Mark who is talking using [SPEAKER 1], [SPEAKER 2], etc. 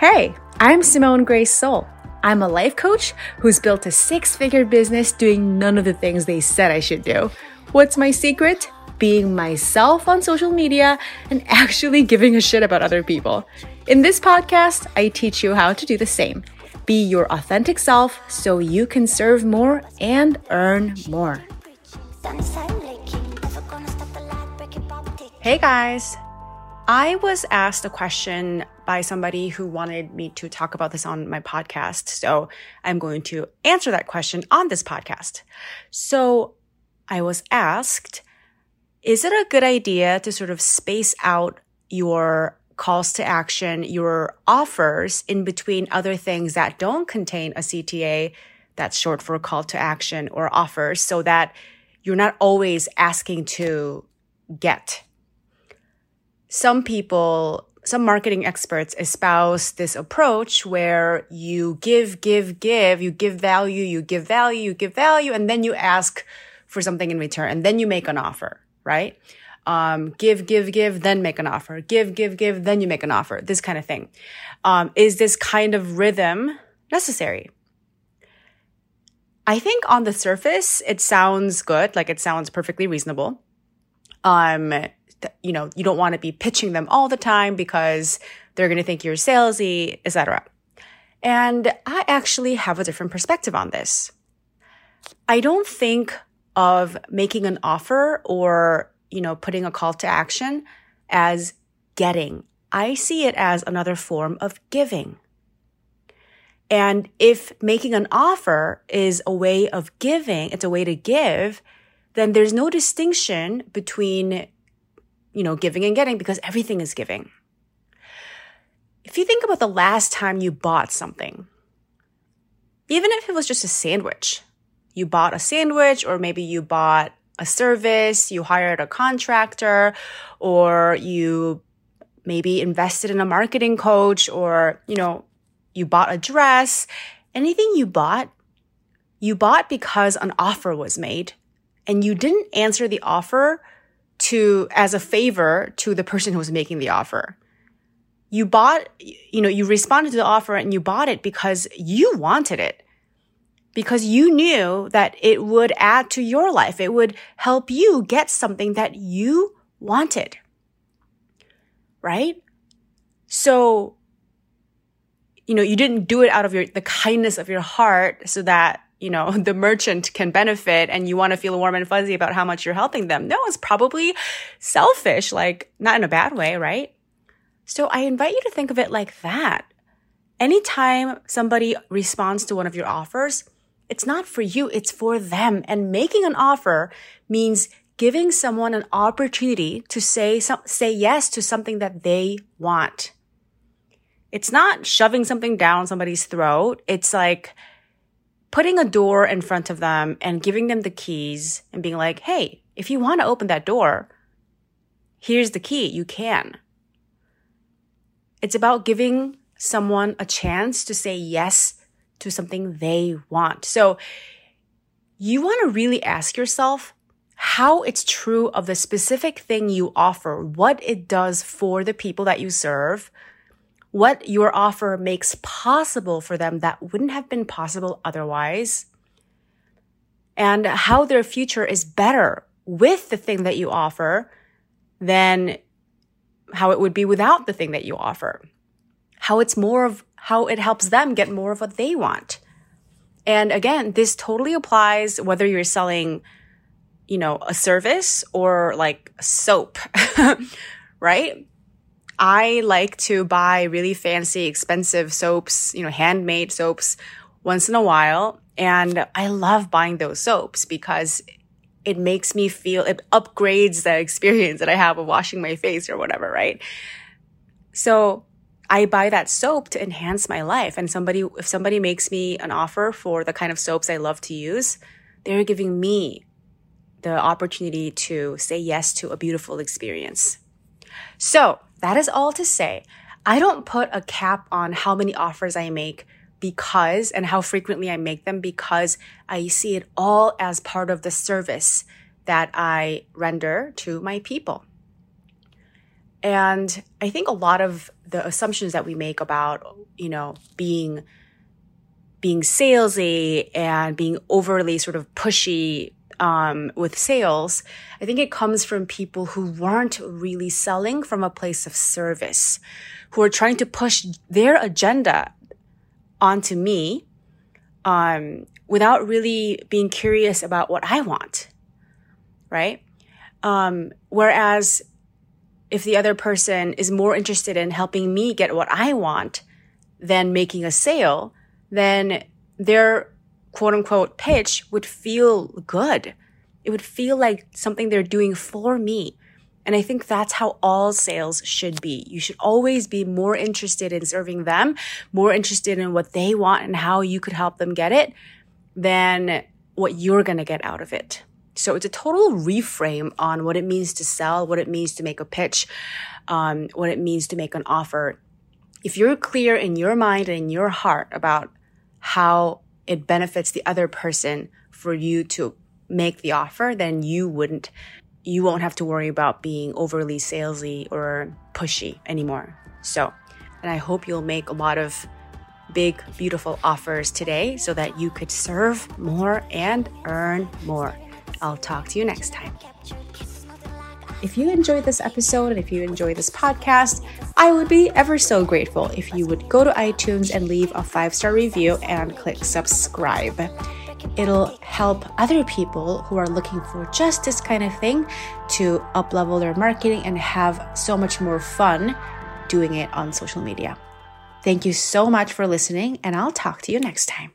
[SPEAKER 1] Hey, I'm Simone Grace Seol. I'm a life coach who's built a six figure business doing none of the things they said I should do. What's my secret? Being myself on social media and actually giving a shit about other people. In this podcast, I teach you how to do the same. Be your authentic self so you can serve more and earn more. Hey guys! I was asked a question by somebody who wanted me to talk about this on my podcast. So I'm going to answer that question on this podcast. So I was asked, is it a good idea to sort of space out your calls to action, your offers in between other things that don't contain a CTA that's short for call to action or offers so that you're not always asking to get some people, some marketing experts espouse this approach where you give, give, give, you give value, you give value, you give value, and then you ask for something in return, and then you make an offer, right? Um, give, give, give, then make an offer. Give, give, give, then you make an offer. This kind of thing. Um, is this kind of rhythm necessary? I think on the surface, it sounds good. Like it sounds perfectly reasonable. Um, you know, you don't want to be pitching them all the time because they're going to think you're salesy, etc. And I actually have a different perspective on this. I don't think of making an offer or, you know, putting a call to action as getting. I see it as another form of giving. And if making an offer is a way of giving, it's a way to give, then there's no distinction between you know, giving and getting because everything is giving. If you think about the last time you bought something, even if it was just a sandwich, you bought a sandwich or maybe you bought a service, you hired a contractor, or you maybe invested in a marketing coach, or, you know, you bought a dress, anything you bought, you bought because an offer was made and you didn't answer the offer to, as a favor to the person who was making the offer. You bought, you know, you responded to the offer and you bought it because you wanted it. Because you knew that it would add to your life. It would help you get something that you wanted. Right? So, you know, you didn't do it out of your, the kindness of your heart so that you know, the merchant can benefit and you want to feel warm and fuzzy about how much you're helping them. No, it's probably selfish, like not in a bad way, right? So I invite you to think of it like that. Anytime somebody responds to one of your offers, it's not for you, it's for them. And making an offer means giving someone an opportunity to say, say yes to something that they want. It's not shoving something down somebody's throat. It's like, putting a door in front of them and giving them the keys and being like, hey, if you want to open that door, here's the key. You can. It's about giving someone a chance to say yes to something they want. So you want to really ask yourself how it's true of the specific thing you offer, what it does for the people that you serve, what your offer makes possible for them that wouldn't have been possible otherwise, and how their future is better with the thing that you offer than how it would be without the thing that you offer. How it's more of how it helps them get more of what they want. And again, this totally applies whether you're selling, you know, a service or like soap, right? I like to buy really fancy, expensive soaps, you know, handmade soaps once in a while. And I love buying those soaps because it makes me feel, it upgrades the experience that I have of washing my face or whatever, right? So I buy that soap to enhance my life. And somebody, if somebody makes me an offer for the kind of soaps I love to use, they're giving me the opportunity to say yes to a beautiful experience. So that is all to say, I don't put a cap on how many offers I make because and how frequently I make them because I see it all as part of the service that I render to my people. And I think a lot of the assumptions that we make about, you know, being being salesy and being overly sort of pushy um, with sales, I think it comes from people who weren't really selling from a place of service, who are trying to push their agenda onto me um, without really being curious about what I want, right? Um, whereas if the other person is more interested in helping me get what I want than making a sale, then their quote unquote pitch would feel good. It would feel like something they're doing for me. And I think that's how all sales should be. You should always be more interested in serving them, more interested in what they want and how you could help them get it than what you're going to get out of it. So it's a total reframe on what it means to sell, what it means to make a pitch, um, what it means to make an offer. If you're clear in your mind and in your heart about how it benefits the other person for you to make the offer, then you wouldn't, you won't have to worry about being overly salesy or pushy anymore. So, and I hope you'll make a lot of big, beautiful offers today so that you could serve more and earn more. I'll talk to you next time. If you enjoyed this episode and if you enjoy this podcast, I would be ever so grateful if you would go to iTunes and leave a five star review and click subscribe. It'll help other people who are looking for just this kind of thing to uplevel their marketing and have so much more fun doing it on social media. Thank you so much for listening, and I'll talk to you next time.